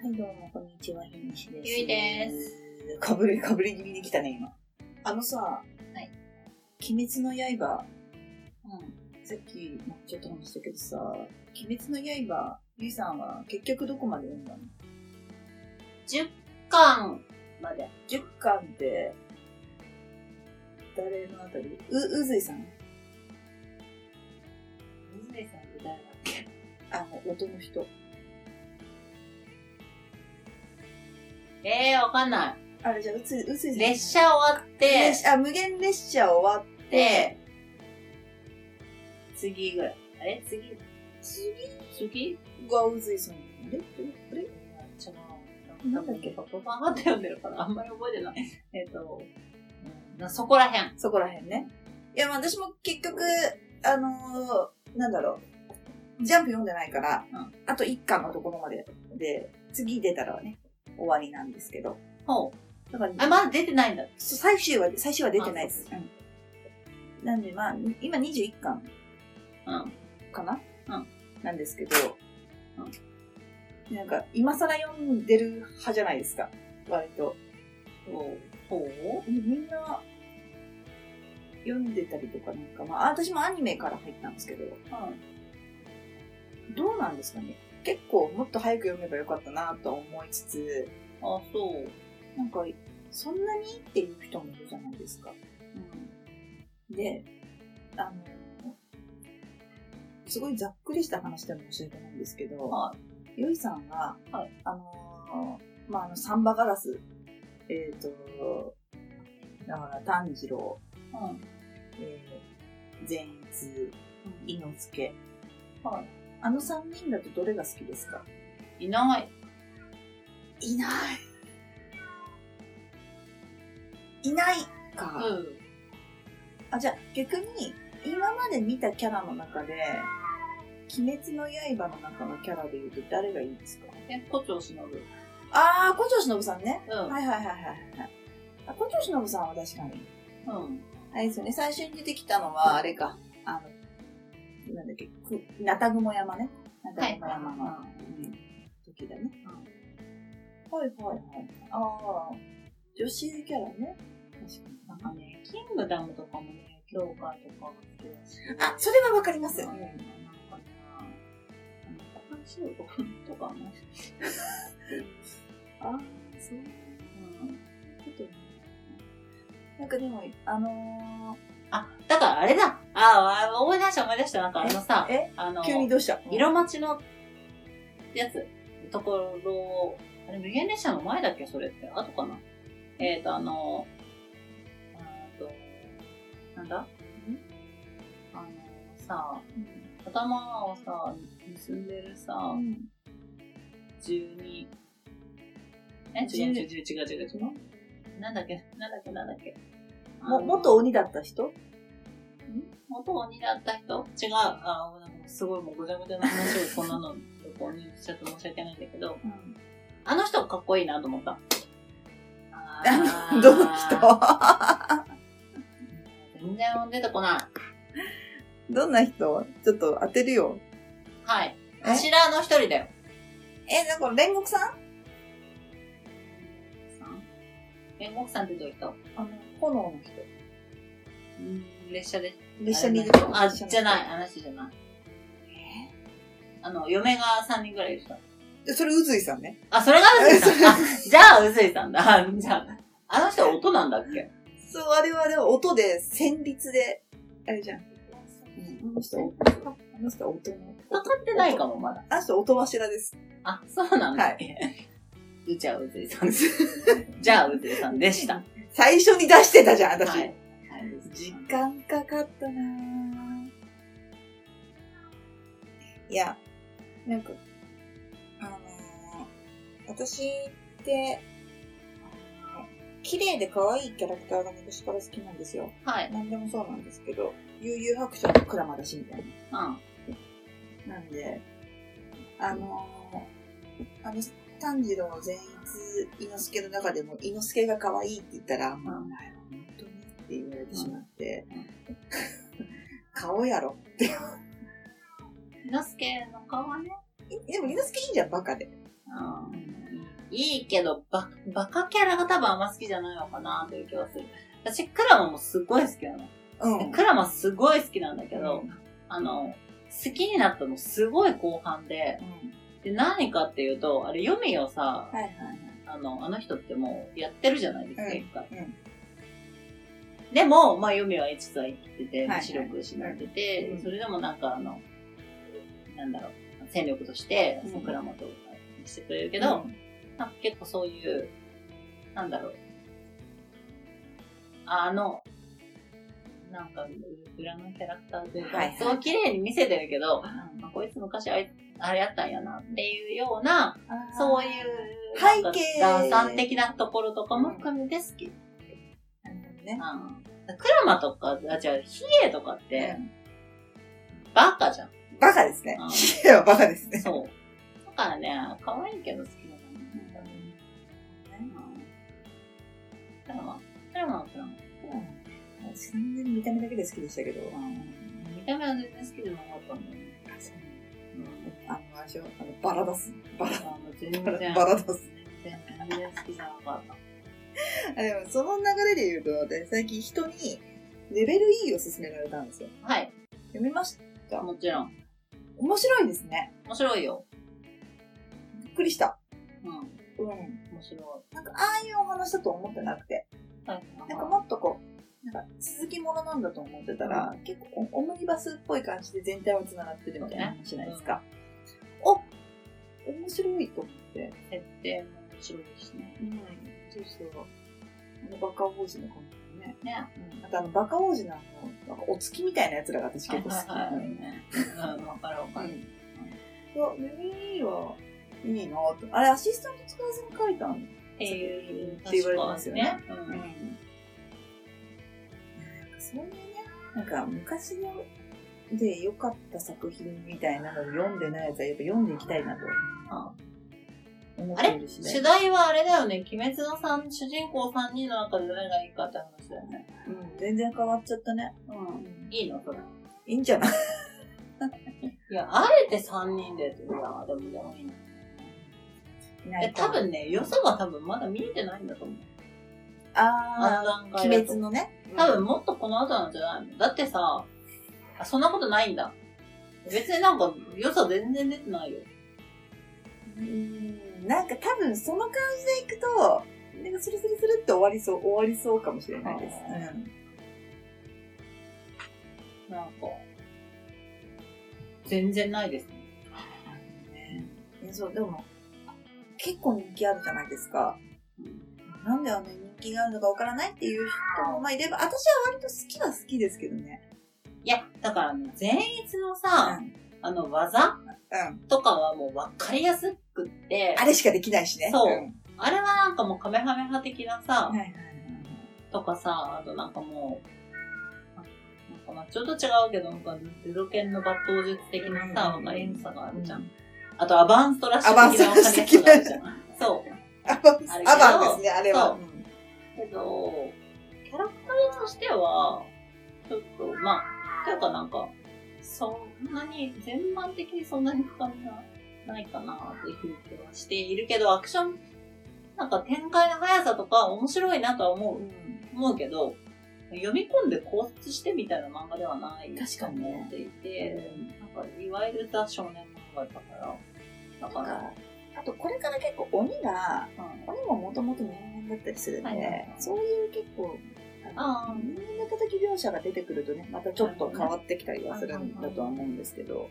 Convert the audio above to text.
はい、どうも、こんにちは、ひにしです。ゆいです。かぶり、かぶり気味に来たね、今。あのさ、はい。鬼滅の刃、うん。さっき、まあちょっと話したけどさ、鬼滅の刃、ゆいさんは結局どこまで読んだの？10巻まで。?10 巻って、誰のあたり？う、うずいさん水井さんって誰だっけ？あの、音の人。えー、わかんなあれじゃあ、うつ、うずいい。さん。列車終わって列、車あ、無限列車終わって、で、次ぐらい。あれ？次？次？次？がうずいさん。あれ？あれ？違う。なんだっけ？パパパーって読んでるからあんまり覚えてない。えっ、と、うんなそこらへん。そこらへんね。いや、まあ私も結局、あのーなんだろう。ジャンプ読んでないから、うんあと1巻のところまでで、次出たらね、終わりなんですけど。ほう。だから、あ、まだ出てないんだ。そう最終話、最終話出てないです。あうんなんでまあ、今21巻うん。かな？うんなんですけど、なんか、今更読んでる派じゃないですか。割と。ほう。ほうみんな、読んでたりとかなんか、まあ、私もアニメから入ったんですけど、どうなんですかね？結構もっと早く読めばよかったなと思いつつ、あ、そう。なんか、そんなにっていう人もいるじゃないですか。うん。で、あの、すごいざっくりした話で申し訳ないんですけど、はよいさんが、はいあのー、まあ、あの、サンバガラス、えっ、と、だから炭治郎、うん。えー、善逸、伊之助、はあの三人だとどれが好きですか？い。いない。いない。いないか。うん。あ、じゃあ逆に、今まで見たキャラの中で、鬼滅の刃の中のキャラで言うと誰がいいですか？え、胡蝶忍。あー、古城忍さんね。うん。はいはいはいはいはい。あ古城忍さんは確かに。うん。あれですよね、最初に出てきたのは、あれか、あの、なんだっけ、く、なたぐも山ね。なたぐも山の、はいうん、時だね。はいはいはい。ああ、女子キャラね。確かに。なんかね、キングダムとかもね、教科とかが好きだし。あ、それはわかります。うん。なんかね、高橋洋子とかも。ああ、そう。うん。ちょっとね。なんかでも、あのあ、だからあれだ。ああ、思い出した思い出した。なんかあのさー、、え？あの、急にどうした？色待ちのやつ、ところ、あれ、無限列車の前だっけ？それって。後かな？えっ、ー、と、あの、あーと、なんだ？あの、さ、頭をさ、結んでるさ、うん12、え、違う違う違う違う違う違う。なんだっけ？なんだっけ？なんだっけ？も、元鬼だった人？元鬼だった人？違う。あなんかすごいもうぐちゃぐちゃな話をこんなの、こにしちゃって申し訳ないんだけど、うん。あの人かっこいいなと思った。あの、どの人？全然出てこない。どんな人？ちょっと当てるよ。はい。え？柱の一人だよ。え、なんか煉獄さん？煉獄さんってどういう人？あの、炎の人。うん、列車で。列車にいるあ、じゃない、あの人じゃない。あの、嫁が3人ぐらいいる人。えそれ、うずいさんね。あ、それがうずいさん。あ、じゃあうずいさんだ。あじゃあ、あの人は音なんだっけ？そう、あれはでも音で、旋律で、あれじゃん。うん、あの人、あの人は音の。かかってないかも、まだ。あの人音柱です。あ、そうなんだっけ、うちはうずいさんです。じゃあうずいさんでした。最初に出してたじゃん、私。はい。時間かかったなぁ。いや、なんか、あのー私って、綺麗で可愛いキャラクターが昔から好きなんですよ。はい。何でもそうなんですけど、悠々白書のクラマだしみたいな。うん。なんで、あのーあの、炭治郎善逸伊之助の中でも伊之助が可愛いって言ったら、まあ、お前は本当にって言われてしまって、顔やろって。伊之助の顔はね。でも伊之助いいじゃん、バカで。うん。いいけど、ババカキャラが多分あんま好きじゃないのかなという気はする。私、クラマもすごい好きなの。うん。クラマすごい好きなんだけど、うんあの、好きになったのすごい後半で、で、何かっていうと、あれ、読みをさ、はいはいはい。あの、あの人ってもうやってるじゃないですか、うん。一回。うん。でも、まあ、読みは実は生きてて、はいはい。視力失ってて、うん。それでもなんかあの、なんだろう、戦力としてうん、桜本をしてくれるけど、なんか結構そういう、なんだろう、あの、なんか、裏のキャラクターというか、はいはいすごい綺麗に見せてるけど、こいつ昔あれあれやったんやなっていうような、そういう、背景なんか打算的なところとかも含めて好き。なるほどね。うんクラマとか、あ、違う、ヒエとかって、バカじゃん。バカですねうん。ヒエはバカですね。そう。だからね、可愛いけど好きだな。うん。クラマ、クラマはクラマ。私全然見た目だけで好きでしたけど。うん。見た目は全然好きでもなかったんだよね。うん。あの、ああの、バラ出す。バラ、あの全然、バラバラ出す。全然好きじゃなかった。あでも、その流れで言うと、私最近人に、レベル E を勧められたんですよ。はい。読みました？もちろん。面白いですね。面白いよ。びっくりした。うん。うん。面白い。なんか、ああいうお話だと思ってなくて。はい。なんかもっとこう、なんか続きものなんだと思ってたら、結構オムニバスっぽい感じで全体は繋がってるみたいな話じゃないですか。お面白いと思って。設定も面白いしね。うん。そうそう。あのバカ王子の感じね。ね。うん。あとあのバカ王子のあの、なんかお月みたいなやつらが私結構好きなのね。うん、わかるわかる。うん。そう、メミーはいいなと。あれ、アシスタント使わずに書いたんっていう、って言われてますよねね。なんかそういうね、なんか昔ので良かった作品みたいなのを読んでないやつはやっぱ読んでいきたいなとあ思っあれているし主題はあれだよね。鬼滅の三主人公3人の中で誰がいいかって話だよね。うん、全然変わっちゃったね。うん。いいのそれ。いいんじゃないいや、あえて3人でって、いや、でもでもいいな。で、多分ね、良さが多分まだ見えてないんだと思う。あのあー、段階だと鬼滅のね。多分もっとこの後なんじゃないの？だってさ、あ、そんなことないんだ。別になんか良さ全然出てないよ。うん、なんか多分その感じでいくと、なんかスルスルスルって終わりそう、終わりそうかもしれないです。あーなんか、全然ないですね。そう、でも、結構人気あるじゃないですか。なんであんなに人気があるのかわからないっていう人もまあいれば、私は割と好きは好きですけどね。いや、だからね、善逸のさ、あの技うん。うん。とかはもう分かりやすくって、あれしかできないしね。そううんあれはなんかもうカメハメ派的なさ、はいはいはいとかさ、あとなんかもう、まあちょっと違うけど、なんかゼロ剣の抜刀術的なさ、うん分かりやすさがあるじゃん。うんあとアバンストラッシュ的な分かりやすさがあるじゃん。そう。アバンあるけどアバンですね、あれは。そうけど、キャラクターとしては、ちょっと、まあ、というかなんか、そんなに、全般的にそんなに深みがないかなという気はしているけど、アクション、なんか展開の速さとか面白いなとは思う、思うけど、読み込んで考察してみたいな漫画ではない確かに思っていて、なんか、いわゆるザ少年漫画だから、だか、らあとこれから結構鬼が、うん。鬼ももともと人間だったりするんで、はいそういう結構、あー。人間の叩き描写が出てくるとね、またちょっと変わってきたりはするんだとは思うんですけど、